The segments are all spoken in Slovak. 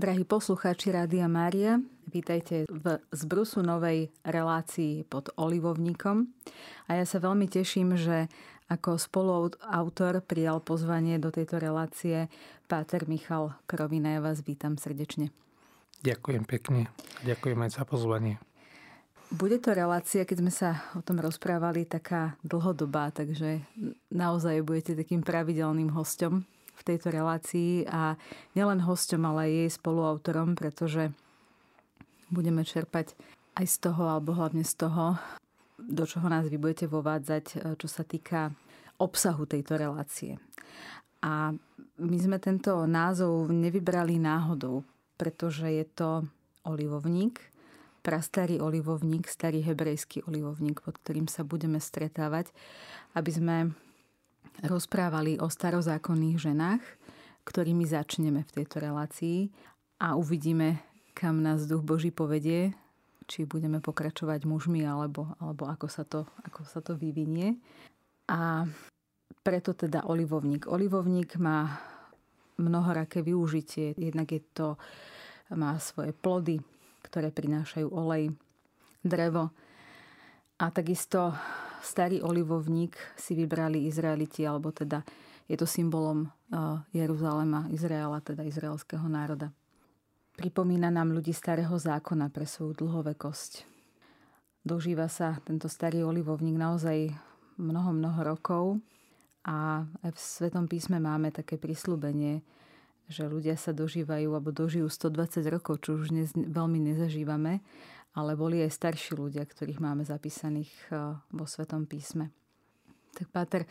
Drahí poslucháči Rádia Mária, vítajte v zbrusu novej relácii pod olivovníkom. A ja sa veľmi teším, že ako spoluautor prijal pozvanie do tejto relácie Páter Michal Krovina. Ja vás vítam srdečne. Ďakujem pekne. Ďakujem aj za pozvanie. Bude to relácia, keď sme sa o tom rozprávali, taká dlhodobá, takže naozaj budete takým pravidelným hostom v tejto relácii a nielen hosťom, ale aj jej spoluautorom, pretože budeme čerpať aj z toho, alebo hlavne z toho, do čoho nás vy budete vovádzať, e, čo sa týka obsahu tejto relácie. A my sme tento názov nevybrali náhodou, pretože je to olivovník, prastarý olivovník, starý hebrejský olivovník, pod ktorým sa budeme stretávať, aby sme rozprávali o starozákonných ženách, ktorými začneme v tejto relácii a uvidíme, kam nás duch Boží povedie, či budeme pokračovať mužmi, alebo, alebo ako, sa to, ako sa to vyvinie. A preto teda olivovník. Olivovník má mnohoraké využitie. Jednak je to, má svoje plody, ktoré prinášajú olej, drevo. A takisto starý olivovník si vybrali Izraeliti, alebo teda je to symbolom eh, Jeruzalema, Izraela, teda izraelského národa. Pripomína nám ľudí starého zákona pre svoju dlhovekosť. Dožíva sa tento starý olivovník naozaj mnoho, mnoho rokov a aj v Svetom písme máme také prislúbenie, že ľudia sa dožívajú alebo dožijú 120 rokov, čo už dnes veľmi nezažívame ale boli aj starší ľudia, ktorých máme zapísaných eh, vo Svetom písme. Tak Páter,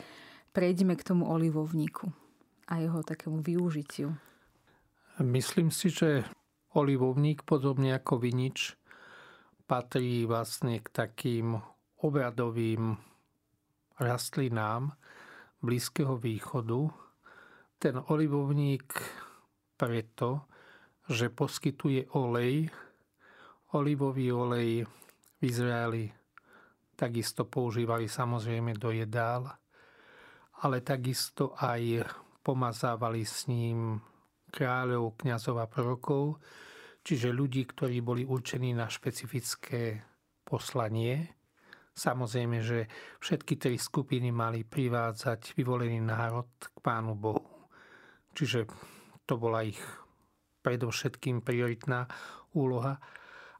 prejdeme k tomu olivovníku a jeho takému využitiu. Myslím si, že olivovník, podobne ako vinič, patrí vlastne k takým obradovým rastlinám Blízkeho východu. Ten olivovník preto, že poskytuje olej, Olivový olej v Izraeli takisto používali samozrejme do jedál, ale takisto aj pomazávali s ním kráľov, kniazov a prorokov, čiže ľudí, ktorí boli určení na špecifické poslanie. Samozrejme, že všetky tri skupiny mali privádzať vyvolený národ k Pánu Bohu. Čiže to bola ich predovšetkým prioritná úloha.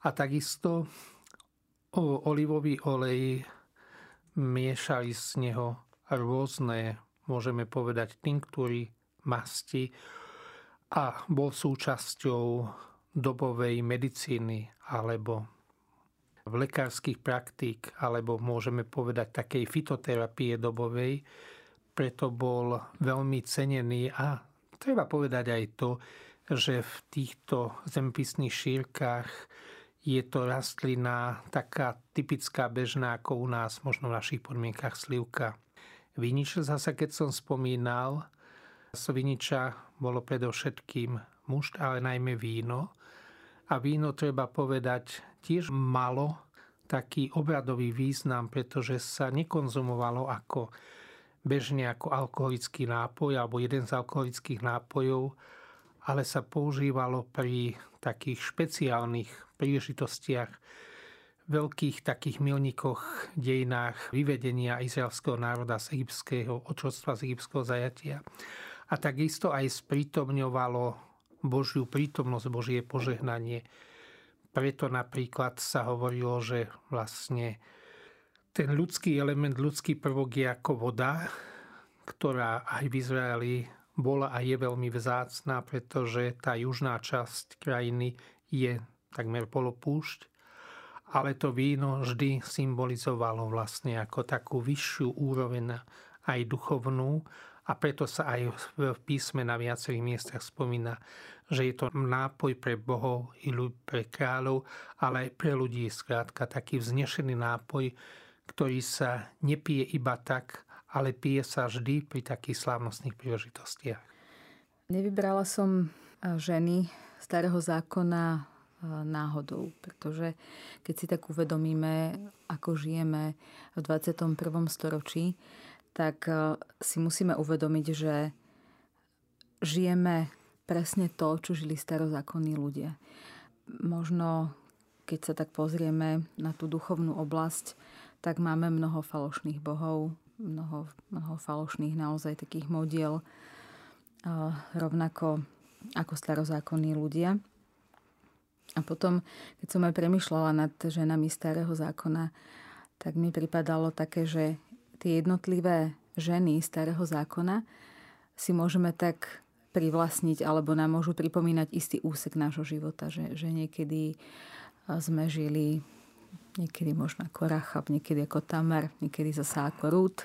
A takisto olivový olej miešali z neho rôzne, môžeme povedať, tinktúry, masti a bol súčasťou dobovej medicíny alebo v lekárskych praktík, alebo môžeme povedať takej fitoterapie dobovej, preto bol veľmi cenený a treba povedať aj to, že v týchto zemepisných šírkach je to rastlina taká typická, bežná ako u nás, možno v našich podmienkach slivka. Vinič zase, keď som spomínal, z viniča bolo predovšetkým mušt, ale najmä víno. A víno, treba povedať, tiež malo taký obradový význam, pretože sa nekonzumovalo ako bežne ako alkoholický nápoj alebo jeden z alkoholických nápojov, ale sa používalo pri takých špeciálnych príležitostiach, veľkých takých milníkoch, dejinách vyvedenia izraelského národa z egyptského otroctva, z egyptského zajatia. A takisto aj sprítomňovalo Božiu prítomnosť, Božie požehnanie. Preto napríklad sa hovorilo, že vlastne ten ľudský element, ľudský prvok je ako voda, ktorá aj v Izraeli bola a je veľmi vzácná, pretože tá južná časť krajiny je takmer polopúšť, ale to víno vždy symbolizovalo vlastne ako takú vyššiu úroveň aj duchovnú a preto sa aj v písme na viacerých miestach spomína, že je to nápoj pre bohov i pre kráľov, ale aj pre ľudí skrátka taký vznešený nápoj, ktorý sa nepije iba tak, ale pije sa vždy pri takých slávnostných príležitostiach. Nevybrala som ženy starého zákona náhodou, pretože keď si tak uvedomíme, ako žijeme v 21. storočí, tak si musíme uvedomiť, že žijeme presne to, čo žili starozákonní ľudia. Možno, keď sa tak pozrieme na tú duchovnú oblasť, tak máme mnoho falošných bohov, mnoho, mnoho falošných naozaj takých modiel, rovnako ako starozákonní ľudia. A potom, keď som aj premyšľala nad ženami starého zákona, tak mi pripadalo také, že tie jednotlivé ženy starého zákona si môžeme tak privlastniť alebo nám môžu pripomínať istý úsek nášho života, že, že niekedy sme žili niekedy možno ako Rachab, niekedy ako Tamer, niekedy zasa ako Rút.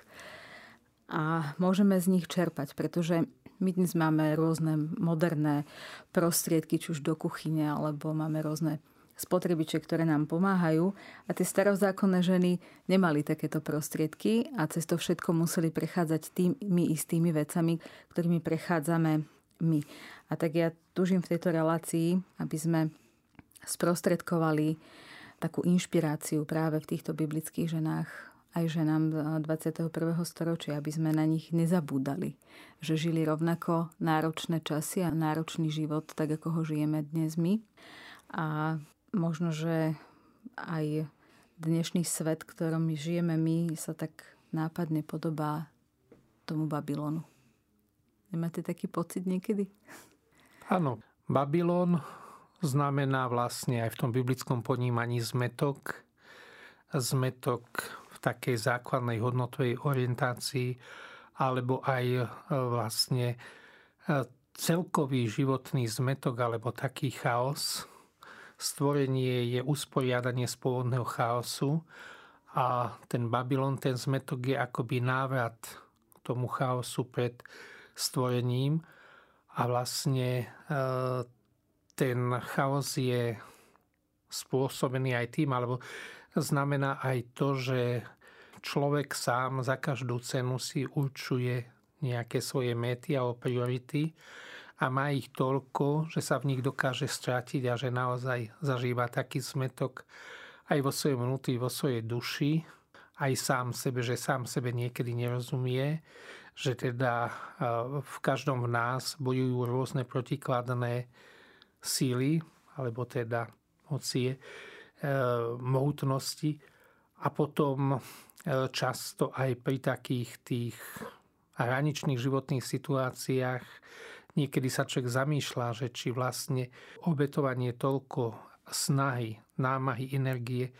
A môžeme z nich čerpať, pretože my dnes máme rôzne moderné prostriedky, či už do kuchyne, alebo máme rôzne spotrebiče, ktoré nám pomáhajú. A tie starozákonné ženy nemali takéto prostriedky a cez to všetko museli prechádzať tými istými vecami, ktorými prechádzame my. A tak ja tužím v tejto relácii, aby sme sprostredkovali takú inšpiráciu práve v týchto biblických ženách aj ženám 21. storočia, aby sme na nich nezabúdali. Že žili rovnako náročné časy a náročný život, tak ako ho žijeme dnes my. A možno, že aj dnešný svet, v ktorom žijeme my, sa tak nápadne podobá tomu Babylonu. Nemáte taký pocit niekedy? Áno, Babylon znamená vlastne aj v tom biblickom ponímaní zmetok, zmetok v takej základnej hodnotovej orientácii, alebo aj e, vlastne e, celkový životný zmetok alebo taký chaos, stvorenie je usporiadanie z pôvodného chaosu a ten Babylon, ten zmetok je akoby návrat tomu chaosu pred stvorením a vlastne e, ten chaos je spôsobený aj tým, alebo znamená aj to, že človek sám za každú cenu si určuje nejaké svoje mety alebo priority a má ich toľko, že sa v nich dokáže strátiť a že naozaj zažíva taký smetok aj vo svojom vnútri, vo svojej duši, aj sám sebe, že sám sebe niekedy nerozumie, že teda v každom v nás bojujú rôzne protikladné síly, alebo teda mocie, mohutnosti. A potom často aj pri takých tých hraničných životných situáciách Niekedy sa človek zamýšľa, že či vlastne obetovanie toľko snahy, námahy, energie,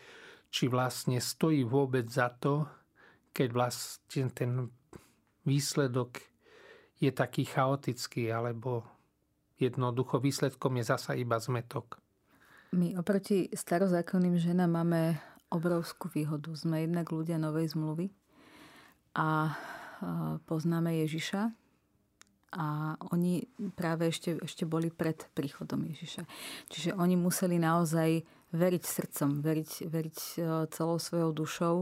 či vlastne stojí vôbec za to, keď vlastne ten výsledok je taký chaotický, alebo jednoducho výsledkom je zasa iba zmetok. My oproti starozákonným ženám máme obrovskú výhodu. Sme jednak ľudia novej zmluvy a poznáme Ježiša, a oni práve ešte, ešte boli pred príchodom Ježiša. Čiže oni museli naozaj veriť srdcom, veriť, veriť e, celou svojou dušou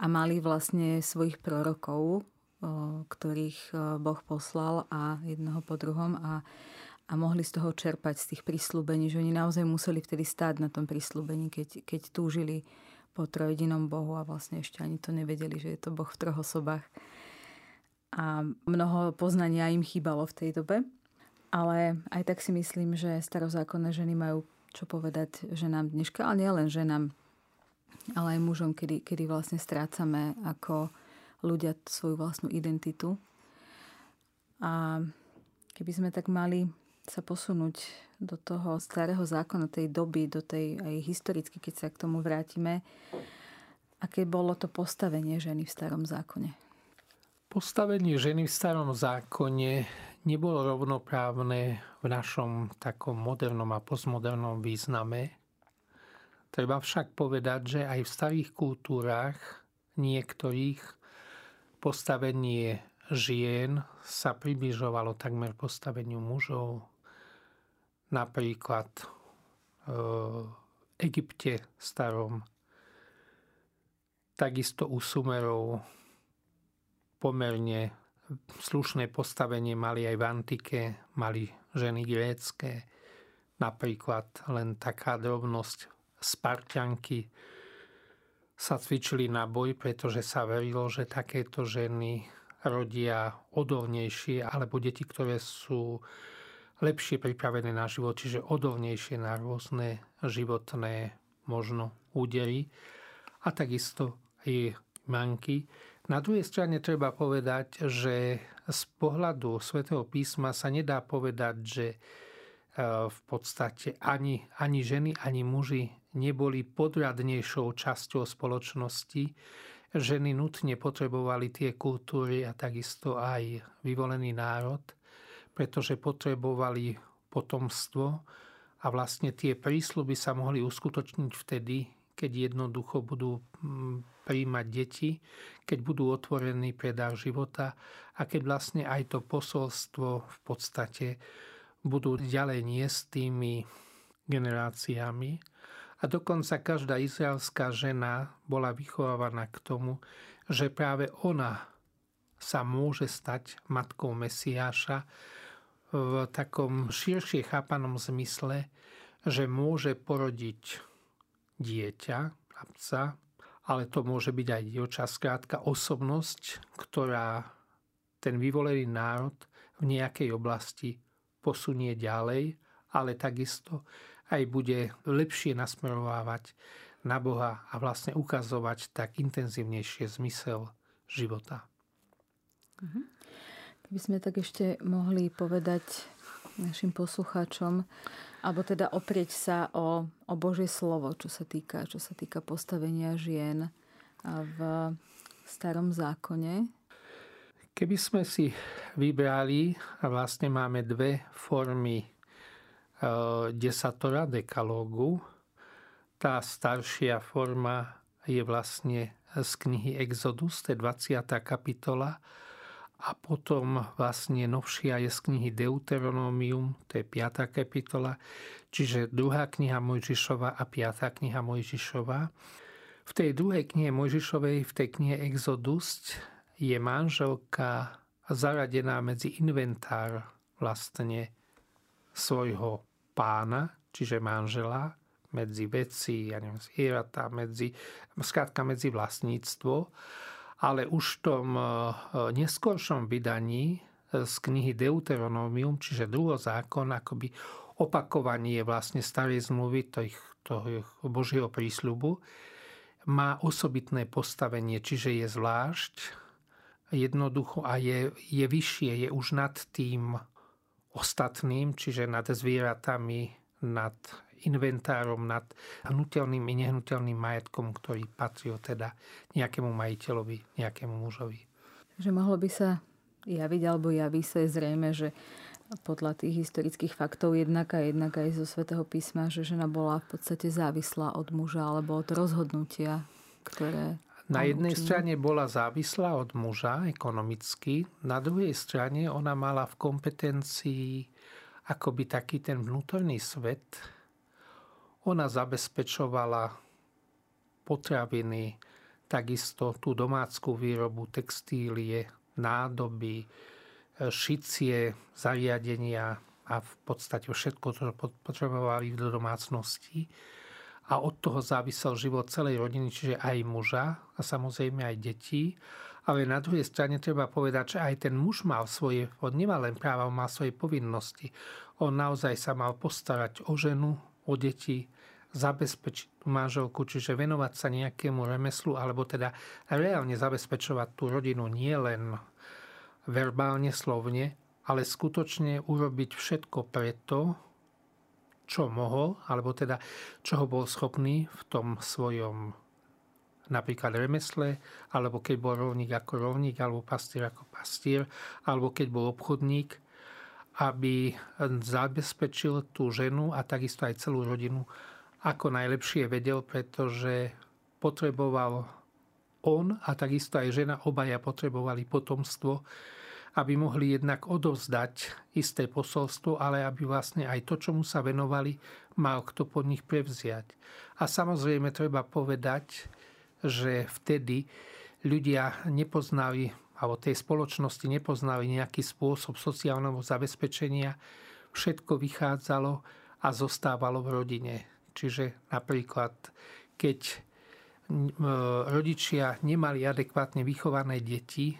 a mali vlastne svojich prorokov, e, ktorých e, Boh poslal a jedného po druhom a, a mohli z toho čerpať z tých prislúbení, že oni naozaj museli vtedy stáť na tom prislúbení, keď, keď túžili po trojedinom Bohu a vlastne ešte ani to nevedeli, že je to Boh v troch osobách a mnoho poznania im chýbalo v tej dobe. Ale aj tak si myslím, že starozákonné ženy majú čo povedať ženám dneška, ale nielen ženám, ale aj mužom, kedy, kedy vlastne strácame ako ľudia svoju vlastnú identitu. A keby sme tak mali sa posunúť do toho starého zákona, tej doby, do tej aj historicky, keď sa k tomu vrátime, aké bolo to postavenie ženy v starom zákone? Postavenie ženy v starom zákone nebolo rovnoprávne v našom takom modernom a postmodernom význame. Treba však povedať, že aj v starých kultúrach niektorých postavenie žien sa približovalo takmer postaveniu mužov. Napríklad v Egypte starom, takisto u Sumerov pomerne slušné postavenie mali aj v antike, mali ženy grécké, napríklad len taká drobnosť Spartianky sa cvičili na boj, pretože sa verilo, že takéto ženy rodia odolnejšie, alebo deti, ktoré sú lepšie pripravené na život, čiže odolnejšie na rôzne životné možno údery a takisto aj manky. Na druhej strane treba povedať, že z pohľadu svätého písma sa nedá povedať, že e, v podstate ani, ani ženy, ani muži neboli podradnejšou časťou spoločnosti. Ženy nutne potrebovali tie kultúry a takisto aj vyvolený národ pretože potrebovali potomstvo a vlastne tie prísľuby sa mohli uskutočniť vtedy, keď jednoducho budú mm, príjmať deti, keď budú otvorení pre dar života a keď vlastne aj to posolstvo v podstate budú ďalej niesť tými generáciami. A dokonca každá izraelská žena bola vychovávaná k tomu, že práve ona sa môže stať matkou Mesiáša, v takom širšie chápanom zmysle, že môže porodiť dieťa, chlapca, ale to môže byť aj dievča, skrátka osobnosť, ktorá ten vyvolený národ v nejakej oblasti posunie ďalej, ale takisto aj bude lepšie nasmerovávať na Boha a vlastne ukazovať tak intenzívnejšie zmysel života. Mm-hmm. Keby sme tak ešte mohli povedať našim poslucháčom, alebo teda oprieť sa o, o Božie slovo, čo sa týka, čo sa týka postavenia žien v starom zákone. Keby sme si vybrali, a vlastne máme dve formy e, desatora, dekalógu, tá staršia forma je vlastne z knihy Exodus, to je 20. kapitola, a potom vlastne novšia je z knihy Deuteronomium, to je 5. kapitola, čiže druhá kniha Mojžišova a 5. kniha Mojžišova. V tej druhej knihe Mojžišovej, v tej knihe Exodus, je manželka zaradená medzi inventár vlastne svojho pána, čiže manžela, medzi veci, ja neviem, zvieratá, medzi, skrátka medzi vlastníctvo ale už v tom e, neskôršom vydaní e, z knihy Deuteronomium, čiže druho zákon, akoby opakovanie vlastne starej zmluvy, toho Božieho prísľubu, má osobitné postavenie, čiže je zvlášť jednoducho a je, je vyššie, je už nad tým ostatným, čiže nad zvieratami, nad inventárom nad hnutelným i nehnuteľným majetkom, ktorý patril teda nejakému majiteľovi, nejakému mužovi. Že mohlo by sa javiť, alebo javí sa je zrejme, že podľa tých historických faktov jednak a jednak aj zo svätého písma, že žena bola v podstate závislá od muža alebo od rozhodnutia, ktoré na jednej učinil. strane bola závislá od muža ekonomicky, na druhej strane ona mala v kompetencii akoby taký ten vnútorný svet, ona zabezpečovala potraviny, takisto tú domácku výrobu, textílie, nádoby, e, šicie, zariadenia a v podstate všetko, čo potrebovali do domácnosti. A od toho závisel život celej rodiny, čiže aj muža a samozrejme aj detí. Ale na druhej strane treba povedať, že aj ten muž mal svoje, on nemal len práva, on mal svoje povinnosti. On naozaj sa mal postarať o ženu, o deti, zabezpečiť tú manželku, čiže venovať sa nejakému remeslu, alebo teda reálne zabezpečovať tú rodinu nie len verbálne, slovne, ale skutočne urobiť všetko preto, čo mohol, alebo teda čoho bol schopný v tom svojom napríklad remesle, alebo keď bol rovník ako rovník, alebo pastier ako pastier, alebo keď bol obchodník, aby zabezpečil tú ženu a takisto aj celú rodinu ako najlepšie vedel, pretože potreboval on a takisto aj žena, obaja potrebovali potomstvo, aby mohli jednak odovzdať isté posolstvo, ale aby vlastne aj to, čomu sa venovali, mal kto pod nich prevziať. A samozrejme treba povedať, že vtedy ľudia nepoznali, alebo tej spoločnosti nepoznali nejaký spôsob sociálneho zabezpečenia. Všetko vychádzalo a zostávalo v rodine. Čiže napríklad, keď rodičia nemali adekvátne vychované deti,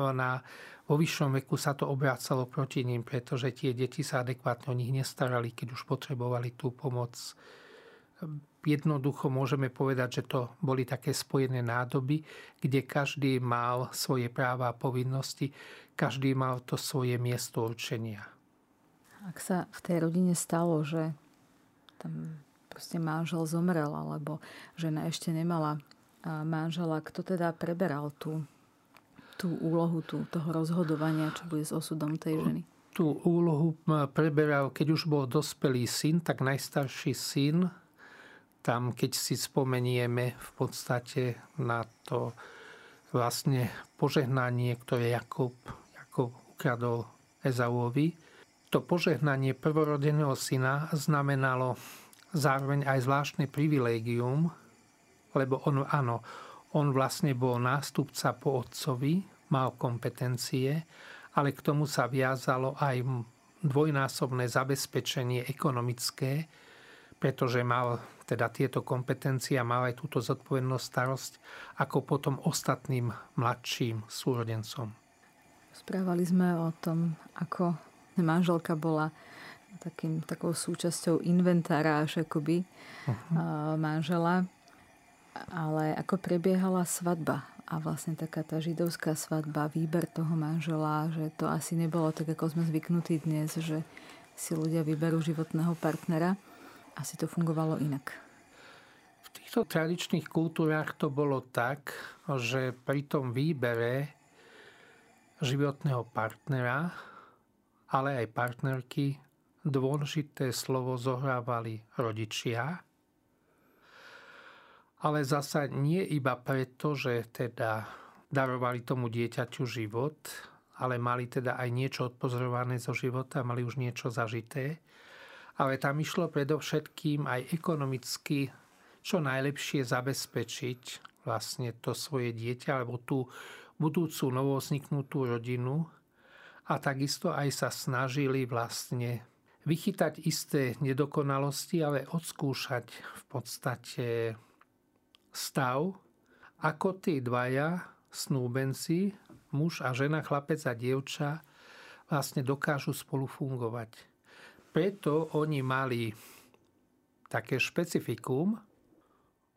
ona vo vyššom veku sa to obrácalo proti ním, pretože tie deti sa adekvátne o nich nestarali, keď už potrebovali tú pomoc. Jednoducho môžeme povedať, že to boli také spojené nádoby, kde každý mal svoje práva a povinnosti, každý mal to svoje miesto určenia. Ak sa v tej rodine stalo, že tam proste manžel zomrel, alebo žena ešte nemala manžela, kto teda preberal tú, tú úlohu tú, toho rozhodovania, čo bude s osudom tej ženy? Tú úlohu preberal, keď už bol dospelý syn, tak najstarší syn, tam keď si spomenieme v podstate na to vlastne požehnanie, ktoré Jakub, Jakub ukradol Ezauovi, to požehnanie prvorodeného syna znamenalo zároveň aj zvláštne privilégium, lebo on, áno, on vlastne bol nástupca po otcovi, mal kompetencie, ale k tomu sa viazalo aj dvojnásobné zabezpečenie ekonomické, pretože mal teda tieto kompetencie a mal aj túto zodpovednosť starosť ako potom ostatným mladším súrodencom. Správali sme o tom, ako manželka bola takým, takou súčasťou inventára až akoby uh-huh. manžela ale ako prebiehala svadba a vlastne taká tá židovská svadba, výber toho manžela, že to asi nebolo tak, ako sme zvyknutí dnes, že si ľudia vyberú životného partnera. Asi to fungovalo inak. V týchto tradičných kultúrach to bolo tak, že pri tom výbere životného partnera, ale aj partnerky, dôležité slovo zohrávali rodičia, ale zasa nie iba preto, že teda darovali tomu dieťaťu život, ale mali teda aj niečo odpozorované zo života, mali už niečo zažité. Ale tam išlo predovšetkým aj ekonomicky čo najlepšie zabezpečiť vlastne to svoje dieťa alebo tú budúcu novozniknutú rodinu a takisto aj sa snažili vlastne vychytať isté nedokonalosti, ale odskúšať v podstate stav, ako tí dvaja snúbenci, muž a žena, chlapec a dievča, vlastne dokážu spolu fungovať. Preto oni mali také špecifikum,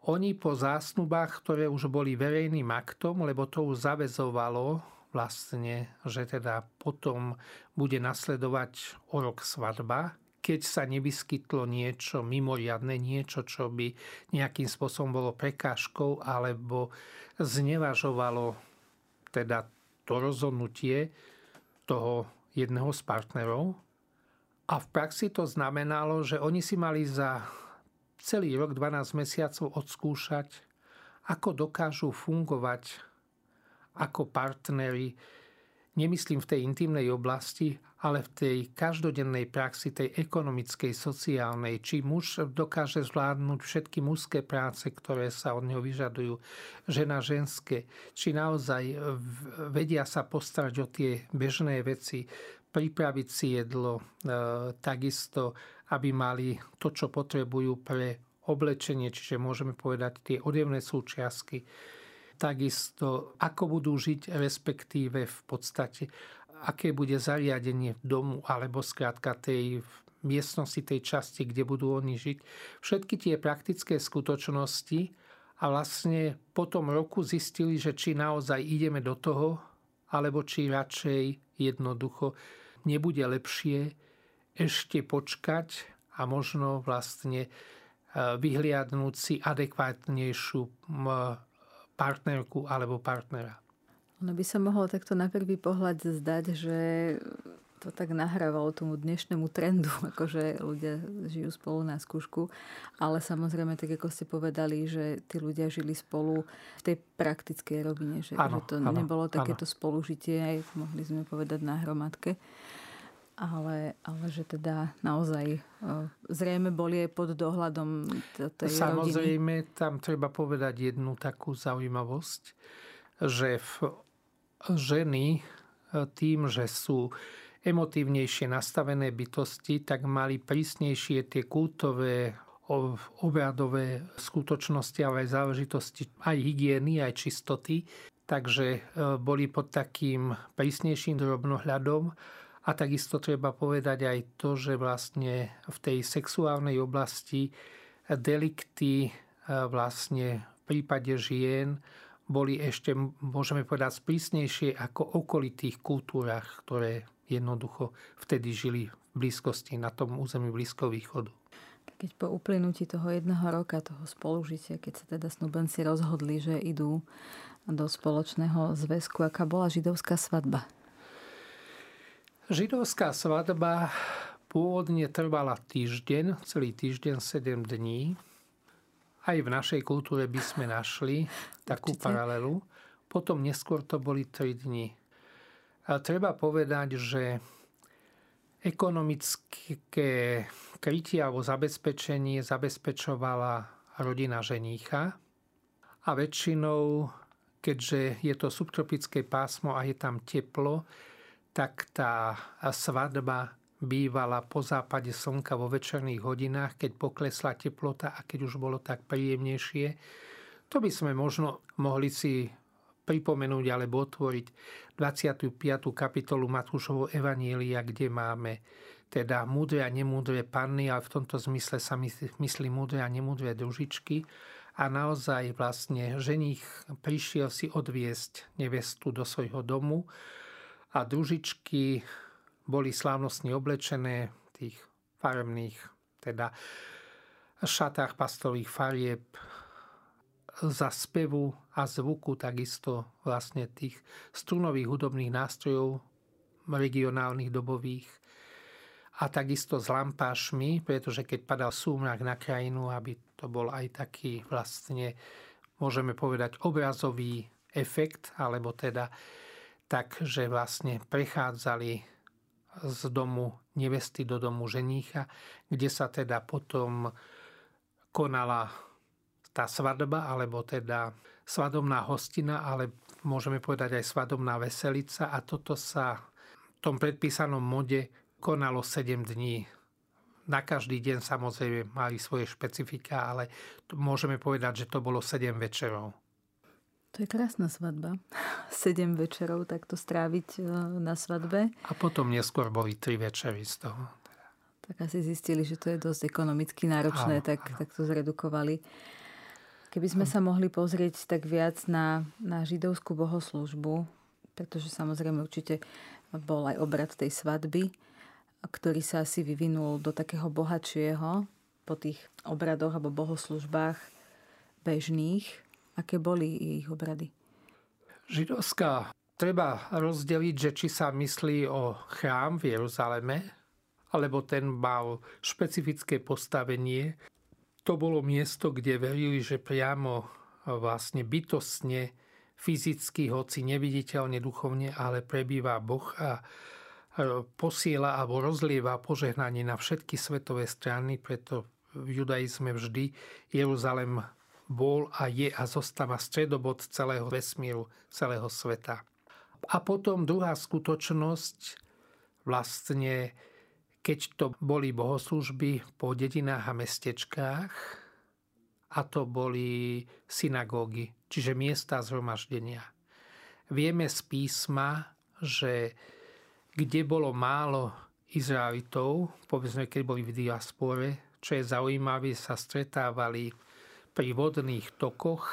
oni po zásnubách, ktoré už boli verejným aktom, lebo to už zavezovalo vlastne, že teda potom bude nasledovať o rok svadba, keď sa nevyskytlo niečo mimoriadne, niečo, čo by nejakým spôsobom bolo prekážkou alebo znevažovalo teda to rozhodnutie toho jedného z partnerov. A v praxi to znamenalo, že oni si mali za celý rok 12 mesiacov odskúšať, ako dokážu fungovať ako partnery, nemyslím v tej intimnej oblasti, ale v tej každodennej praxi, tej ekonomickej, sociálnej, či muž dokáže zvládnuť všetky mužské práce, ktoré sa od neho vyžadujú, žena ženské, či naozaj vedia sa postarať o tie bežné veci, pripraviť si jedlo, e, takisto, aby mali to, čo potrebujú pre oblečenie, čiže môžeme povedať tie odevné súčiastky, takisto ako budú žiť, respektíve v podstate aké bude zariadenie v domu alebo skrátka tej miestnosti, tej časti, kde budú oni žiť. Všetky tie praktické skutočnosti a vlastne po tom roku zistili, že či naozaj ideme do toho, alebo či radšej jednoducho nebude lepšie ešte počkať a možno vlastne e, vyhliadnúť si adekvátnejšiu partnerku alebo partnera. Ono by sa mohlo takto na prvý pohľad zdať, že to tak nahrávalo tomu dnešnému trendu, akože ľudia žijú spolu na skúšku. Ale samozrejme, tak ako ste povedali, že tí ľudia žili spolu v tej praktickej rovine, že, ano, že to ano, nebolo takéto ano. spolužitie, aj mohli sme povedať na hromadke. Ale, ale že teda naozaj zrejme boli aj pod dohľadom tej Samozrejme, tam treba povedať jednu takú zaujímavosť, že v ženy e, tým, že sú emotívnejšie nastavené bytosti, tak mali prísnejšie tie kultové obradové skutočnosti, ale aj záležitosti aj hygieny, aj čistoty. takže boli pod takým prísnejším drobnohľadom a takisto treba povedať aj to, že vlastne v tej sexuálnej oblasti delikty vlastne v prípade žien boli ešte, môžeme povedať, sprísnejšie ako okolitých kultúrach, ktoré jednoducho vtedy žili v blízkosti na tom území Blízkoho východu. Keď po uplynutí toho jedného roka toho spolužitia, keď sa teda snúbenci rozhodli, že idú do spoločného zväzku, aká bola židovská svadba? Židovská svadba pôvodne trvala týždeň, celý týždeň, 7 dní. Aj v našej kultúre by sme našli takú Určite. paralelu. Potom neskôr to boli 3 dní. A treba povedať, že ekonomické krytie alebo zabezpečenie zabezpečovala rodina ženícha a väčšinou, keďže je to subtropické pásmo a je tam teplo, tak tá svadba bývala po západe slnka vo večerných hodinách, keď poklesla teplota a keď už bolo tak príjemnejšie. To by sme možno mohli si pripomenúť alebo otvoriť 25. kapitolu Matúšovho Evanielia, kde máme teda múdre a nemúdre panny, ale v tomto zmysle sa myslí múdre a nemúdre družičky. A naozaj vlastne ženich prišiel si odviesť nevestu do svojho domu a družičky boli slávnostne oblečené v tých farebných teda šatách pastových farieb. Za spevu a zvuku takisto vlastne tých strunových hudobných nástrojov regionálnych dobových. A takisto s lampášmi, pretože keď padal súmrak na krajinu, aby to bol aj taký vlastne, môžeme povedať, obrazový efekt, alebo teda tak, že vlastne prechádzali z domu nevesty do domu ženícha, kde sa teda potom konala tá svadba, alebo teda svadobná hostina, ale môžeme povedať aj svadobná veselica a toto sa v tom predpísanom mode konalo 7 dní. Na každý deň samozrejme mali svoje špecifika, ale môžeme povedať, že to bolo 7 večerov. To je krásna svadba. Sedem večerov takto stráviť e, na svadbe. A potom neskôr boli tri večery z toho. Tak asi zistili, že to je dosť ekonomicky náročné, áno, tak, áno. tak to zredukovali. Keby sme sa mohli pozrieť tak viac na, na židovskú bohoslužbu, pretože samozrejme určite bol aj obrad tej svadby, ktorý sa asi vyvinul do takého bohatšieho po tých obradoch alebo bohoslužbách bežných Aké boli ich obrady? Židovská treba rozdeliť, že či sa myslí o chrám v Jeruzaleme, alebo ten mal špecifické postavenie. To bolo miesto, kde verili, že priamo vlastne bytostne, fyzicky, hoci neviditeľne, duchovne, ale prebýva Boh a posiela alebo rozlieva požehnanie na všetky svetové strany, preto v judaizme vždy Jeruzalem bol a je a zostáva stredobod celého vesmíru, celého sveta. A potom druhá skutočnosť, vlastne keď to boli bohoslužby po dedinách a mestečkách, a to boli synagógy, čiže miesta zhromaždenia. Vieme z písma, že kde bolo málo Izraelitov, povedzme, keď boli v diaspore, čo je zaujímavé, sa stretávali pri vodných tokoch,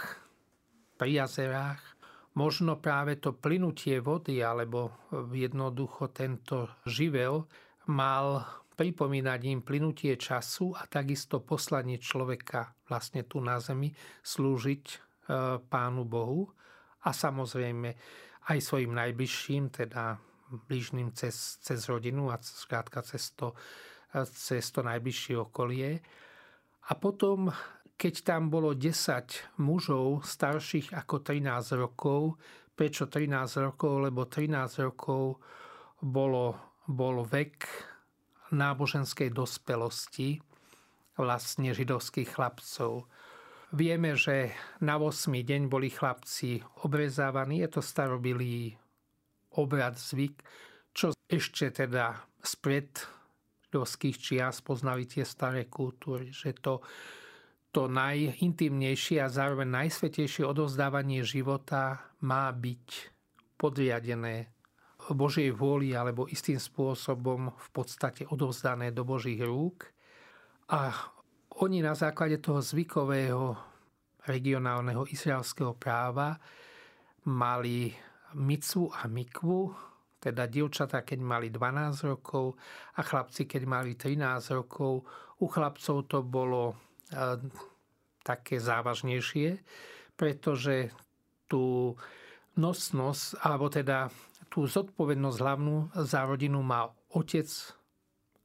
pri jazerách, možno práve to plynutie vody alebo jednoducho tento živel mal pripomínať im plynutie času a takisto poslanie človeka vlastne tu na zemi slúžiť e, Pánu Bohu a samozrejme aj svojim najbližším, teda blížným cez, cez rodinu a skrátka cez to, e, cez to najbližšie okolie. A potom keď tam bolo 10 mužov starších ako 13 rokov, prečo 13 rokov? Lebo 13 rokov bolo, bol vek náboženskej dospelosti vlastne židovských chlapcov. Vieme, že na 8. deň boli chlapci obrezávaní, je to starobilý obrad, zvyk, čo ešte teda spred židovských čias poznali tie staré kultúry, že to to najintimnejšie a zároveň najsvetejšie odozdávanie života má byť podriadené Božej vôli alebo istým spôsobom v podstate odovzdané do Božích rúk. A oni na základe toho zvykového regionálneho izraelského práva mali micvu a mikvu, teda dievčatá, keď mali 12 rokov a chlapci, keď mali 13 rokov. U chlapcov to bolo také závažnejšie, pretože tú nosnosť, alebo teda tú zodpovednosť hlavnú za rodinu mal otec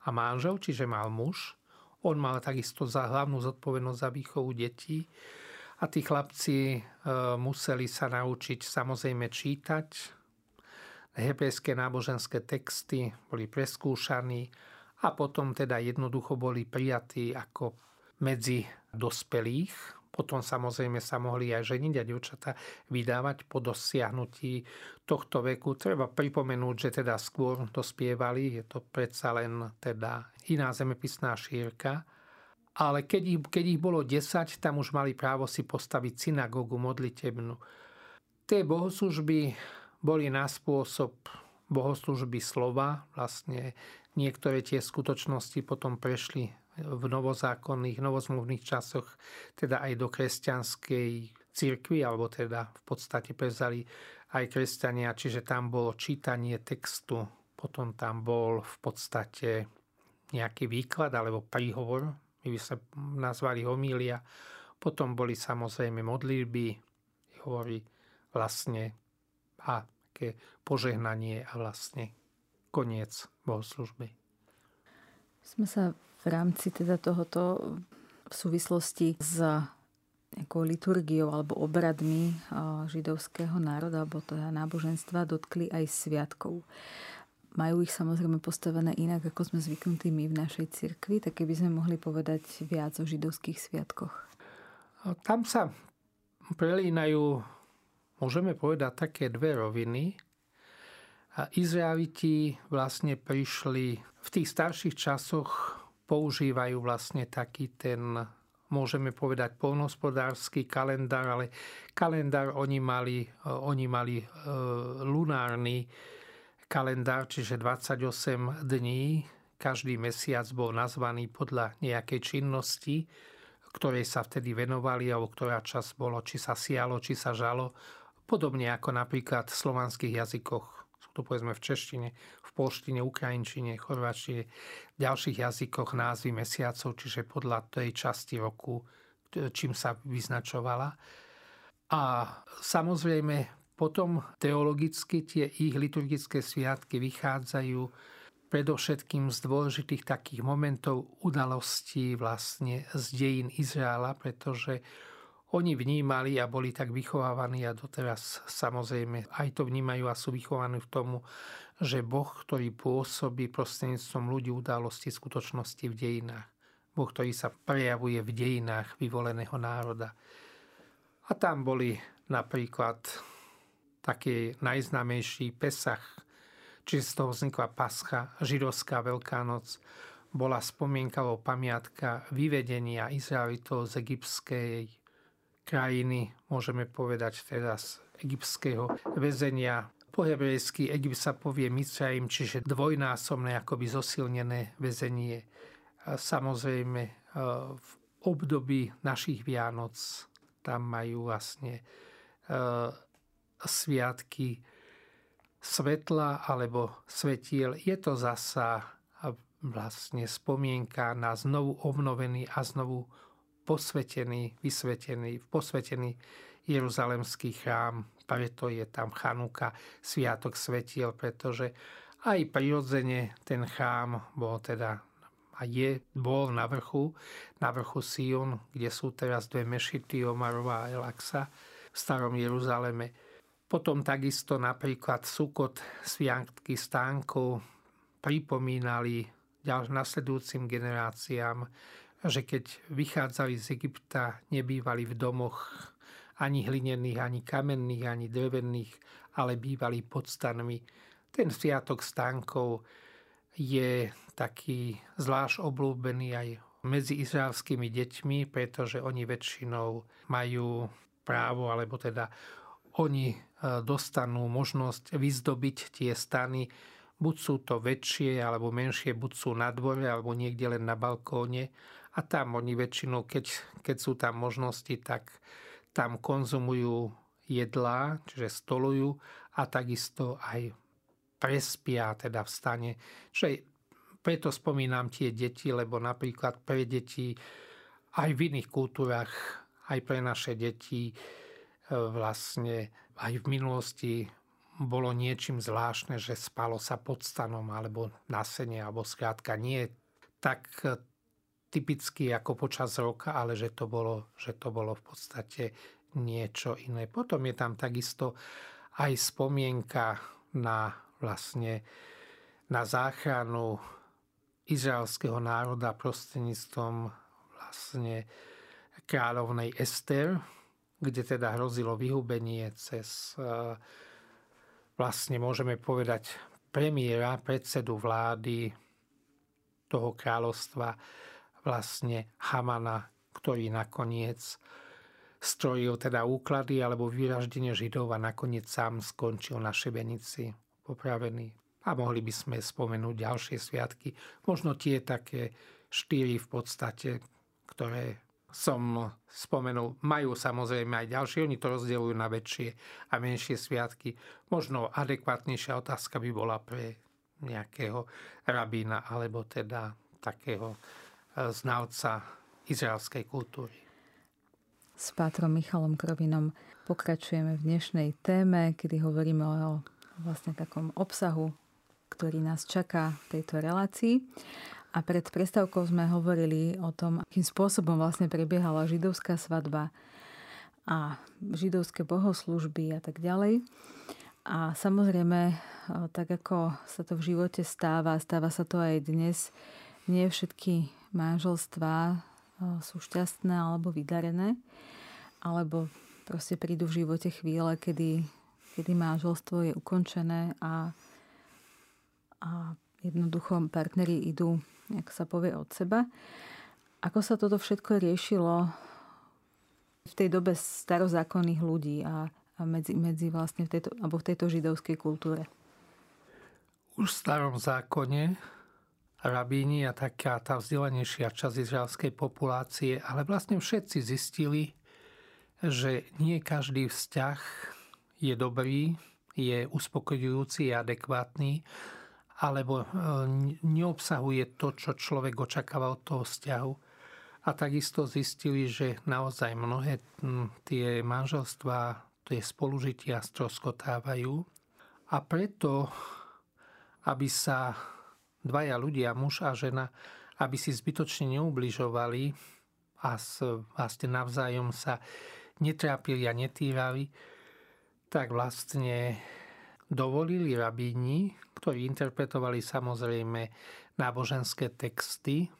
a manžel, čiže mal muž. On mal takisto za hlavnú zodpovednosť za výchovu detí. A tí chlapci e, museli sa naučiť samozrejme čítať. Hebrejské náboženské texty boli preskúšaní a potom teda jednoducho boli prijatí ako medzi dospelých. Potom samozrejme sa mohli aj ženiť a dievčatá vydávať po dosiahnutí tohto veku. Treba pripomenúť, že teda skôr dospievali, je to predsa len teda iná zemepisná šírka ale keď ich, keď ich bolo 10, tam už mali právo si postaviť synagógu modlitebnú. Tie bohoslužby boli na spôsob bohoslužby slova. Vlastne niektoré tie skutočnosti potom prešli v novozákonných, novozmluvných časoch, teda aj do kresťanskej cirkvi, alebo teda v podstate prezali aj kresťania, čiže tam bolo čítanie textu, potom tam bol v podstate nejaký výklad alebo príhovor my by sa nazvali homília. Potom boli samozrejme modlitby, hovorí vlastne a také požehnanie a vlastne koniec bohoslužby. Sme sa v rámci teda tohoto v súvislosti s nejakou liturgiou alebo obradmi židovského národa alebo teda náboženstva dotkli aj sviatkov. Majú ich samozrejme postavené inak, ako sme zvyknutí my v našej cirkvi, tak keby sme mohli povedať viac o židovských sviatkoch. Tam sa prelínajú, môžeme povedať, také dve roviny. A Izraeliti vlastne prišli v tých starších časoch používajú vlastne taký ten, môžeme povedať, polnospodársky kalendár, ale kalendár oni mali, oni mali e, lunárny, kalendár, čiže 28 dní. Každý mesiac bol nazvaný podľa nejakej činnosti, ktorej sa vtedy venovali, alebo ktorá čas bolo, či sa sialo, či sa žalo. Podobne ako napríklad v slovanských jazykoch. Sú to povedzme v češtine, v polštine, ukrajinčine, chorvačine, v ďalších jazykoch názvy mesiacov, čiže podľa tej časti roku, čím sa vyznačovala. A samozrejme potom teologicky tie ich liturgické sviatky vychádzajú predovšetkým z dôležitých takých momentov udalostí vlastne z dejín Izraela, pretože oni vnímali a boli tak vychovávaní a doteraz samozrejme aj to vnímajú a sú vychovaní v tomu, že Boh, ktorý pôsobí prostredníctvom ľudí udalosti skutočnosti v dejinách. Boh, ktorý sa prejavuje v dejinách vyvoleného národa. A tam boli napríklad taký najznámejší Pesach, čiže z toho vznikla Pascha, židovská Veľká noc, bola spomienka o pamiatka vyvedenia Izraelitov z egyptskej krajiny, môžeme povedať z egyptského väzenia. Po hebrejsky Egypt sa povie Mitzrayim, čiže dvojnásobné, akoby zosilnené väzenie. Samozrejme v období našich Vianoc tam majú vlastne sviatky svetla alebo svetiel. Je to zasa vlastne spomienka na znovu obnovený a znovu posvetený, vysvetený, posvetený Jeruzalemský chrám. Preto je tam Chanuka, Sviatok svetiel, pretože aj prirodzene ten chrám bol teda a je, bol na vrchu, na vrchu Sion, kde sú teraz dve mešity, Omarova a Elaxa v starom Jeruzaleme potom takisto napríklad Sukot sviatky stánkov pripomínali ďalším nasledujúcim generáciám, že keď vychádzali z Egypta, nebývali v domoch ani hlinených, ani kamenných, ani drevených, ale bývali pod stanmi. Ten sviatok stánkov je taký zvlášť oblúbený aj medzi izraelskými deťmi, pretože oni väčšinou majú právo, alebo teda oni e, dostanú možnosť vyzdobiť tie stany, buď sú to väčšie alebo menšie, buď sú na dvore alebo niekde len na balkóne a tam oni väčšinou, keď, keď sú tam možnosti, tak tam konzumujú jedlá, čiže stolujú a takisto aj prespia, teda vstane. Čiže preto spomínam tie deti, lebo napríklad pre deti aj v iných kultúrach, aj pre naše deti e, vlastne aj v minulosti bolo niečím zvláštne, že spalo sa pod stanom alebo na sene, alebo skrátka nie tak typicky ako počas roka, ale že to bolo, že to bolo v podstate niečo iné. Potom je tam takisto aj spomienka na vlastne na záchranu izraelského národa prostredníctvom vlastne kráľovnej Ester, kde teda hrozilo vyhubenie cez e, vlastne môžeme povedať premiéra, predsedu vlády toho kráľovstva vlastne Hamana, ktorý nakoniec strojil teda úklady alebo vyraždenie Židov a nakoniec sám skončil na Šebenici popravený. A mohli by sme spomenúť ďalšie sviatky. Možno tie také štyri v podstate, ktoré som spomenul. Majú samozrejme aj ďalšie, oni to rozdielujú na väčšie a menšie sviatky. Možno adekvátnejšia otázka by bola pre nejakého rabína alebo teda takého znalca izraelskej kultúry. S pátrom Michalom Krovinom pokračujeme v dnešnej téme, kedy hovoríme o vlastne takom obsahu ktorý nás čaká v tejto relácii. A pred prestávkou sme hovorili o tom, akým spôsobom vlastne prebiehala židovská svadba a židovské bohoslužby a tak ďalej. A samozrejme, tak ako sa to v živote stáva, stáva sa to aj dnes, nie všetky manželstvá sú šťastné alebo vydarené, alebo proste prídu v živote chvíle, kedy, kedy manželstvo je ukončené a a jednoducho partneri idú, ako sa povie, od seba. Ako sa toto všetko riešilo v tej dobe starozákonných ľudí a, a medzi, medzi vlastne v tejto, alebo v tejto židovskej kultúre? Už v starom zákone rabíni a taká tá vzdelanejšia časť izraelskej populácie, ale vlastne všetci zistili, že nie každý vzťah je dobrý, je uspokojujúci, a adekvátny alebo e, neobsahuje to, čo človek očakáva od toho vzťahu. A takisto zistili, že naozaj mnohé tie manželstvá, tie spolužitia stroskotávajú. A preto, aby sa dvaja ľudia, muž a žena, aby si zbytočne neubližovali a vlastne navzájom sa netrápili a netýrali, tak vlastne dovolili rabíni, ktorí interpretovali samozrejme náboženské texty.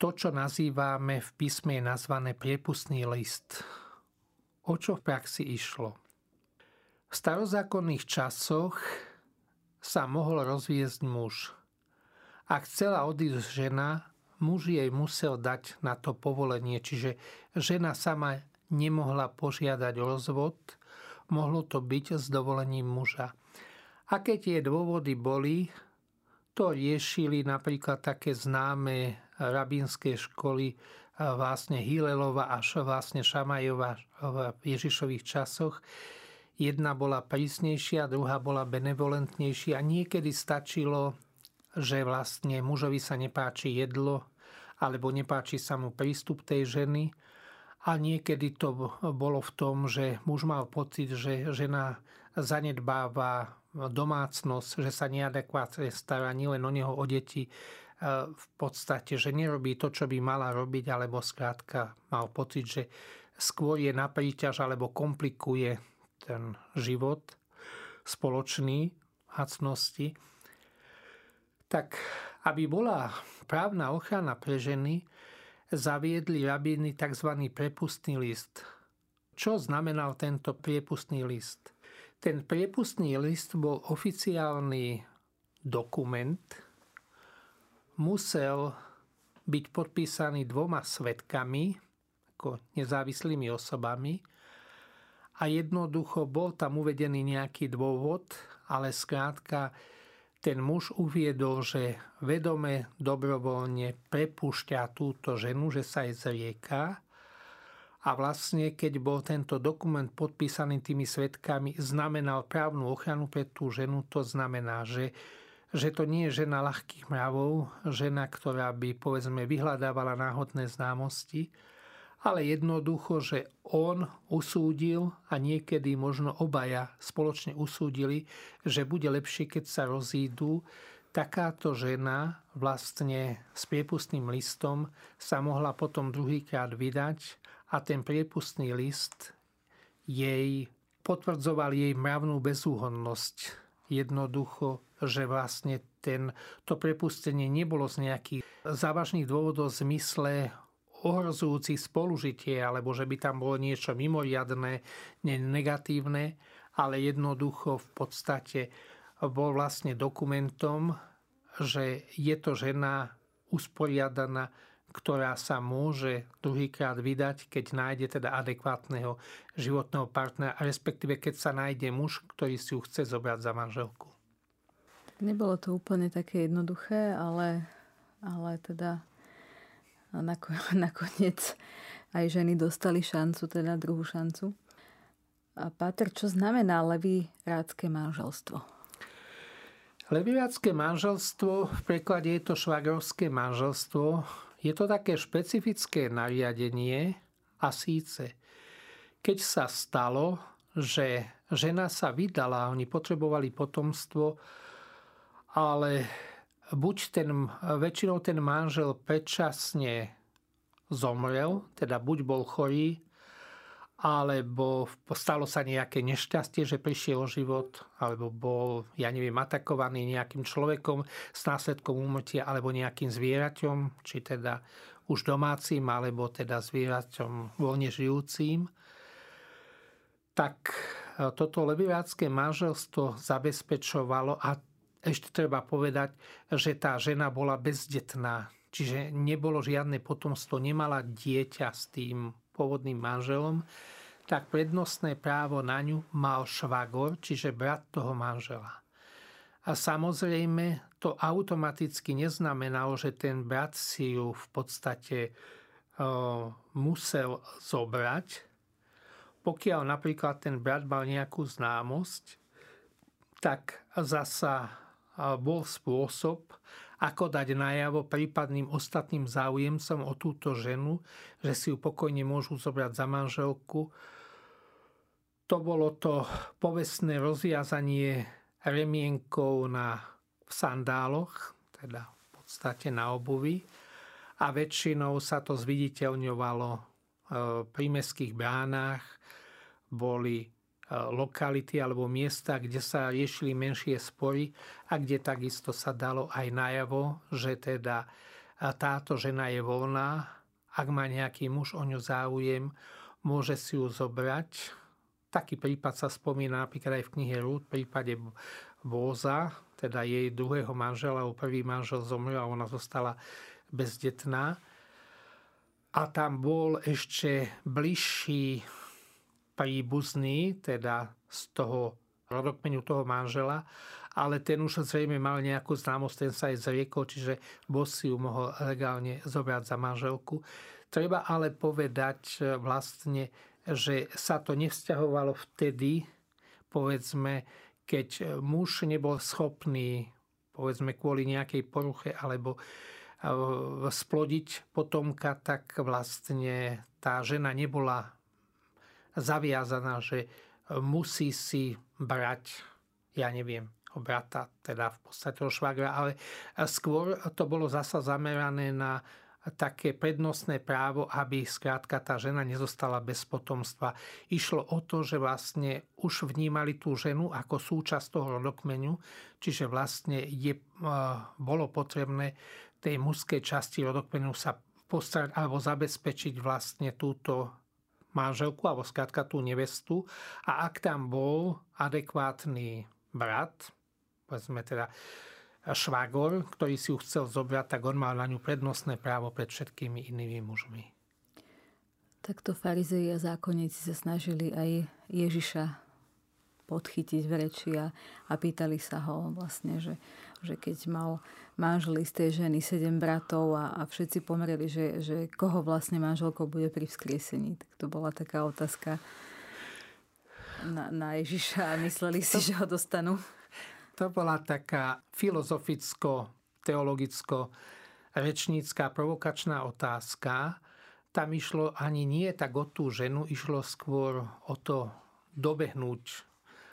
To, čo nazývame v písme, je nazvané priepustný list. O čo v praxi išlo? V starozákonných časoch sa mohol rozviesť muž. Ak chcela odísť žena, muž jej musel dať na to povolenie, čiže žena sama nemohla požiadať o rozvod, mohlo to byť s dovolením muža. Aké tie dôvody boli, to riešili napríklad také známe rabínske školy vlastne Hilelova až vlastne Šamajova v Ježišových časoch. Jedna bola prísnejšia, druhá bola benevolentnejšia a niekedy stačilo, že vlastne mužovi sa nepáči jedlo alebo nepáči sa mu prístup tej ženy. A niekedy to bolo v tom, že muž mal pocit, že žena zanedbáva domácnosť, že sa neadekvátne stará nielen o neho, o deti, e, v podstate, že nerobí to, čo by mala robiť, alebo skrátka mal pocit, že skôr je na príťaž alebo komplikuje ten život spoločný hacnosti, tak aby bola právna ochrana pre ženy, zaviedli rabíny tzv. prepustný list. Čo znamenal tento priepustný list? Ten priepustný list bol oficiálny dokument, musel byť podpísaný dvoma svetkami, ako nezávislými osobami. A jednoducho bol tam uvedený nejaký dôvod, ale skrátka ten muž uviedol, že vedome dobrovoľne prepúšťa túto ženu, že sa jej zrieka. A vlastne keď bol tento dokument podpísaný tými svetkami, znamenal právnu ochranu pre tú ženu, to znamená, že že to nie je žena ľahkých mravov, žena, ktorá by povedzme vyhľadávala náhodné známosti, ale jednoducho, že on usúdil a niekedy možno obaja spoločne usúdili, že bude lepšie, keď sa rozídu, takáto žena vlastne s priepustným listom sa mohla potom druhýkrát vydať a ten priepustný list jej potvrdzoval jej mravnú bezúhonnosť. Jednoducho, že vlastne ten, to prepustenie nebolo z nejakých závažných dôvodov v zmysle ohrozujúci spolužitie, alebo že by tam bolo niečo mimoriadné, negatívne, ale jednoducho v podstate bol vlastne dokumentom, že je to žena usporiadaná ktorá sa môže druhýkrát vydať, keď nájde teda adekvátneho životného partnera, respektíve keď sa nájde muž, ktorý si ju chce zobrať za manželku. Nebolo to úplne také jednoduché, ale, ale teda nakoniec aj ženy dostali šancu, teda druhú šancu. A Páter, čo znamená levirádske manželstvo? Levirácké manželstvo, v preklade je to švagrovské manželstvo, je to také špecifické nariadenie a síce, keď sa stalo, že žena sa vydala, oni potrebovali potomstvo, ale buď ten, väčšinou ten manžel predčasne zomrel, teda buď bol chorý, alebo stalo sa nejaké nešťastie, že prišiel o život, alebo bol, ja neviem, atakovaný nejakým človekom s následkom úmrtia, alebo nejakým zvieraťom, či teda už domácim, alebo teda zvieraťom voľne žijúcim, tak e, toto levirácké manželstvo zabezpečovalo a ešte treba povedať, že tá žena bola bezdetná, čiže nebolo žiadne potomstvo, nemala dieťa s tým pôvodným manželom, tak prednostné právo na ňu mal švagor, čiže brat toho manžela. A samozrejme to automaticky neznamenalo, že ten brat si ju v podstate e, musel zobrať. Pokiaľ napríklad ten brat mal nejakú známosť, tak zasa bol spôsob, ako dať najavo prípadným ostatným záujemcom o túto ženu, že si ju pokojne môžu zobrať za manželku. To bolo to povestné rozviazanie remienkov na sandáloch, teda v podstate na obuvi. A väčšinou sa to zviditeľňovalo e, pri mestských bránach. Boli E, lokality alebo miesta, kde sa riešili menšie spory a kde takisto sa dalo aj najavo, že teda e, táto žena je voľná, ak má nejaký muž o ňu záujem, môže si ju zobrať. Taký prípad sa spomína napríklad aj v knihe Rúd, v prípade Bóza, teda jej druhého manžela, u prvý manžel zomrel a ona zostala bezdetná. A tam bol ešte bližší príbuzný, teda z toho rodokmenu toho manžela, ale ten už zrejme mal nejakú známosť, ten sa aj zriekol, čiže bol si ju mohol legálne zobrať za manželku. Treba ale povedať e, vlastne, že sa to nevzťahovalo vtedy, povedzme, keď muž nebol schopný, povedzme, kvôli nejakej poruche alebo e, splodiť potomka, tak vlastne tá žena nebola zaviazaná, že e, musí si brať, ja neviem, brata, teda v podstate o švagra, ale skôr to bolo zasa zamerané na také prednostné právo, aby skrátka tá žena nezostala bez potomstva. Išlo o to, že vlastne už vnímali tú ženu ako súčasť toho rodokmenu, čiže vlastne je, e, bolo potrebné tej mužskej časti rodokmenu sa postarať alebo zabezpečiť vlastne túto manželku alebo skrátka tú nevestu a ak tam bol adekvátny brat, povedzme teda švagor, ktorý si ju chcel zobrať, tak on mal na ňu prednostné právo pred všetkými inými mužmi. Takto farizei a zákonníci sa snažili aj Ježiša podchytiť v reči a, a pýtali sa ho vlastne, že, že keď mal manžel istej ženy sedem bratov a, a všetci pomreli, že, že koho vlastne manželkou bude pri vzkriesení. Tak to bola taká otázka na, na Ježiša a mysleli si, že ho dostanú. To bola taká filozoficko-teologicko rečnícká provokačná otázka. Tam išlo ani nie tak o tú ženu, išlo skôr o to dobehnúť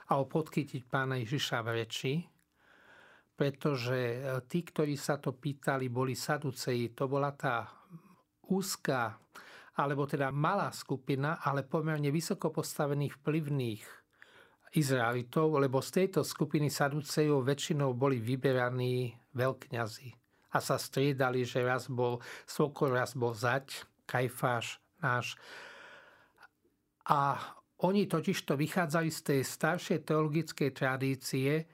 a o podchytiť pána Ježiša v reči, pretože tí, ktorí sa to pýtali, boli saduceji. To bola tá úzká, alebo teda malá skupina, ale pomerne vysoko postavených vplyvných Izraelitov, lebo z tejto skupiny Saducejov väčšinou boli vyberaní veľkňazi a sa striedali, že raz bol Sokol, raz bol Zať, Kajfáš náš. A oni totiž to vychádzali z tej staršej teologickej tradície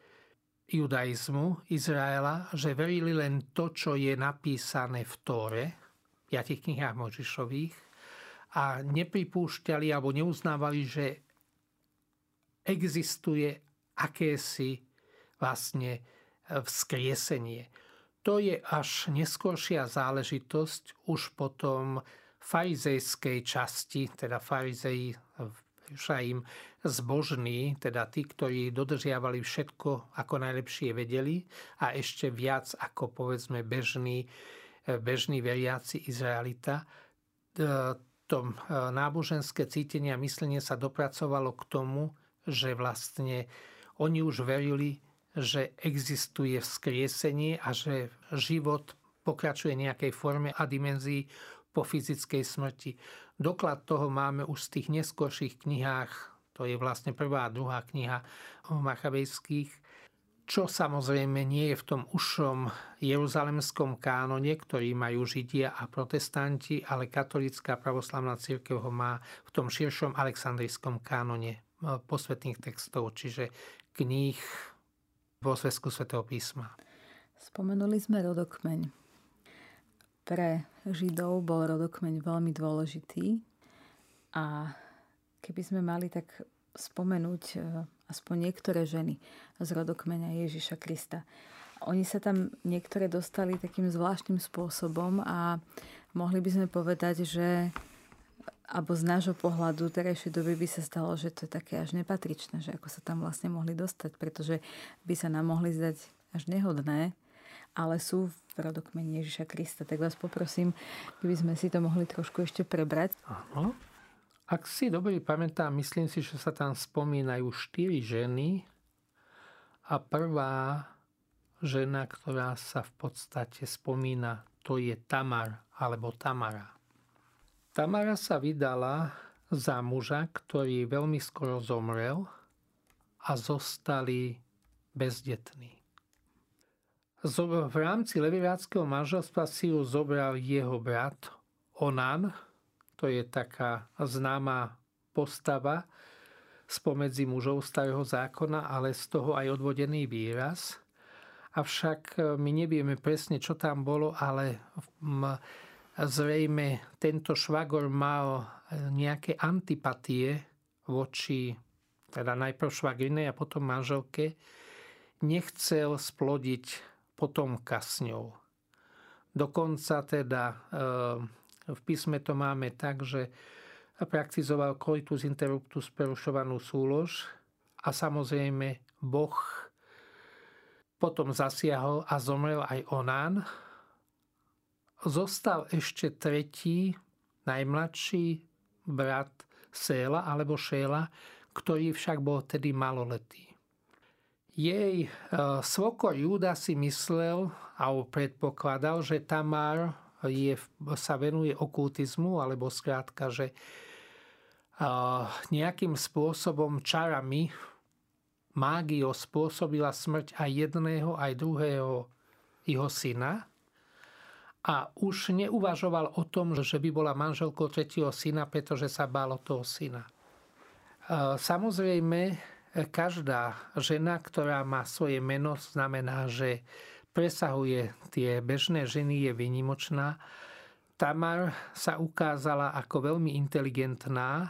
judaizmu Izraela, že verili len to, čo je napísané v Tóre, v piatich knihách Možišových, a nepripúšťali alebo neuznávali, že existuje akési vlastne e, vzkriesenie. To je až neskôršia záležitosť už potom farizejskej časti, teda farizei im zbožní, teda tí, ktorí dodržiavali všetko, ako najlepšie vedeli a ešte viac ako povedzme bežný, e, bežný veriaci Izraelita. E, to náboženské cítenie a myslenie sa dopracovalo k tomu, že vlastne oni už verili, že existuje vzkriesenie a že život pokračuje nejakej forme a dimenzii po fyzickej smrti. Doklad toho máme už v tých neskorších knihách, to je vlastne prvá a druhá kniha Machabejských, čo samozrejme nie je v tom ušom jeruzalemskom kánone, ktorý majú Židia a protestanti, ale katolická pravoslavná církev ho má v tom širšom aleksandrijskom kánone posvetných textov, čiže kníh vo Svesku svätého písma. Spomenuli sme rodokmeň. Pre Židov bol rodokmeň veľmi dôležitý a keby sme mali tak spomenúť e, aspoň niektoré ženy z rodokmeňa Ježiša Krista. Oni sa tam niektoré dostali takým zvláštnym spôsobom a mohli by sme povedať, že alebo z nášho pohľadu terajšej doby by sa stalo, že to je také až nepatričné, že ako sa tam vlastne mohli dostať, pretože by sa nám mohli zdať až nehodné, ale sú v rodokmeni Ježiša Krista. Tak vás poprosím, keby sme si to mohli trošku ešte prebrať. Áno. Ak si dobre pamätám, myslím si, že sa tam spomínajú štyri ženy a prvá žena, ktorá sa v podstate spomína, to je Tamar alebo Tamara. Tamara sa vydala za muža, ktorý veľmi skoro zomrel a zostali bezdetní. V rámci leviráckého manželstva si ju zobral jeho brat Onan, to je taká známa postava spomedzi mužov starého zákona, ale z toho aj odvodený výraz. Avšak my nevieme presne, čo tam bolo, ale zrejme tento švagor mal e, nejaké antipatie voči teda najprv švagrinej a potom manželke, nechcel splodiť potomka s. Dokonca teda e, v písme to máme tak, že praktizoval coitus interruptus prerušovanú súlož a samozrejme Boh potom zasiahol a zomrel aj Onán, Zostal ešte tretí, najmladší brat Séla alebo Šéla, ktorý však bol tedy maloletý. Jej e, svokor Júda si myslel a predpokladal, že Tamar je, sa venuje okultizmu, alebo skrátka, že e, nejakým spôsobom čarami mágiou spôsobila smrť aj jedného, aj druhého jeho syna a už neuvažoval o tom, že by bola manželkou tretieho syna, pretože sa bálo toho syna. Samozrejme, každá žena, ktorá má svoje meno, znamená, že presahuje tie bežné ženy, je vynimočná. Tamar sa ukázala ako veľmi inteligentná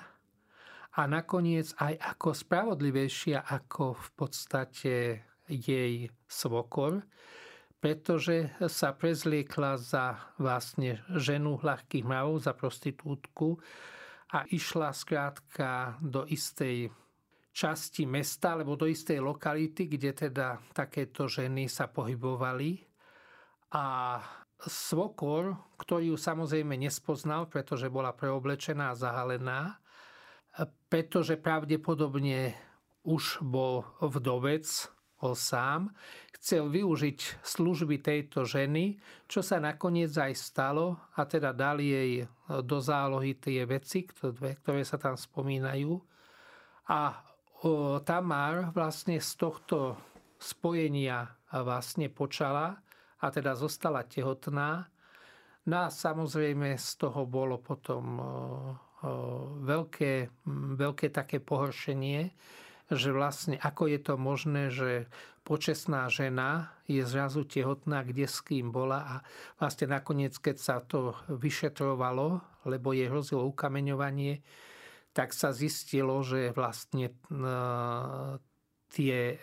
a nakoniec aj ako spravodlivejšia ako v podstate jej svokor, pretože sa prezliekla za vlastne ženu ľahkých mravov, za prostitútku a išla skrátka do istej časti mesta alebo do istej lokality, kde teda takéto ženy sa pohybovali. A svokor, ktorý ju samozrejme nespoznal, pretože bola preoblečená a zahalená, pretože pravdepodobne už bol vdovec, bol sám, chcel využiť služby tejto ženy, čo sa nakoniec aj stalo a teda dali jej do zálohy tie veci, ktoré sa tam spomínajú. A Tamar vlastne z tohto spojenia vlastne počala a teda zostala tehotná. No a samozrejme z toho bolo potom veľké, veľké také pohoršenie, že vlastne ako je to možné, že počesná žena je zrazu tehotná, kde s kým bola a vlastne nakoniec, keď sa to vyšetrovalo, lebo jej hrozilo ukameňovanie, tak sa zistilo, že vlastne e, tie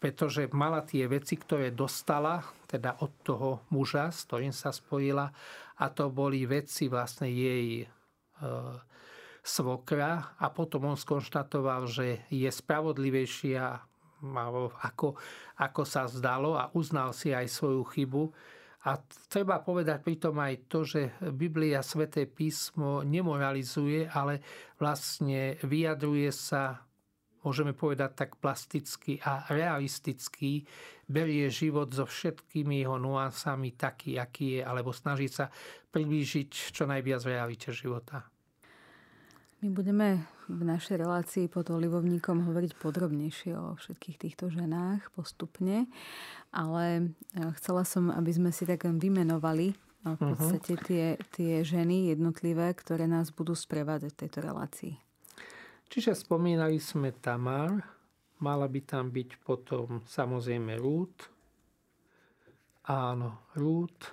pretože mala tie veci, ktoré dostala, teda od toho muža, s ktorým sa spojila, a to boli veci vlastne jej e, svokra a potom on skonštatoval, že je spravodlivejšia ako, ako sa zdalo a uznal si aj svoju chybu a treba povedať pritom aj to, že Biblia, Sveté písmo nemoralizuje, ale vlastne vyjadruje sa, môžeme povedať tak plasticky a realisticky, berie život so všetkými jeho nuansami taký, aký je, alebo snaží sa priblížiť čo najviac realite života. My budeme v našej relácii pod olivovníkom hovoriť podrobnejšie o všetkých týchto ženách postupne, ale e, chcela som, aby sme si tak vymenovali e, v mhm. podstate tie, tie ženy jednotlivé, ktoré nás budú sprevádzať v tejto relácii. Čiže spomínali sme Tamar, mala by tam byť potom samozrejme Rút. Áno, Rút.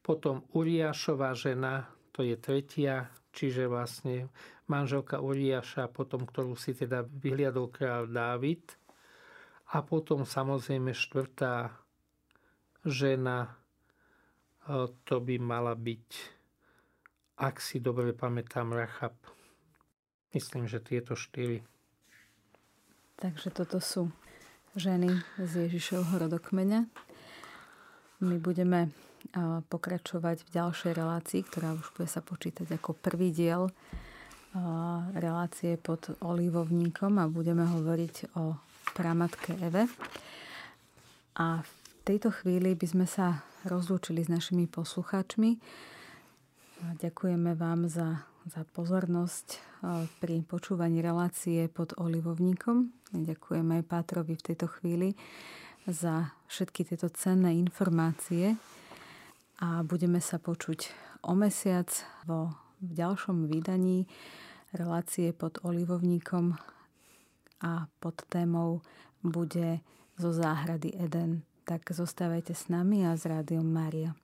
Potom Uriášová žena, to je tretia, čiže vlastne manželka Uriáša, potom ktorú si teda vyhliadol král Dávid. A potom samozrejme štvrtá žena, e, to by mala byť, ak si dobre pamätám, Rachab. Myslím, že tieto štyri. Takže toto sú ženy z Ježišovho rodokmeňa. My budeme pokračovať v ďalšej relácii, ktorá už bude sa počítať ako prvý diel relácie pod olivovníkom a budeme hovoriť o pramatke Eve. A v tejto chvíli by sme sa rozlúčili s našimi poslucháčmi. Ďakujeme vám za, za pozornosť pri počúvaní relácie pod olivovníkom. Ďakujeme aj Pátrovi v tejto chvíli za všetky tieto cenné informácie, a budeme sa počuť o mesiac vo v ďalšom vydaní relácie pod olivovníkom a pod témou bude zo záhrady Eden. Tak zostávajte s nami a s Rádiom Mária.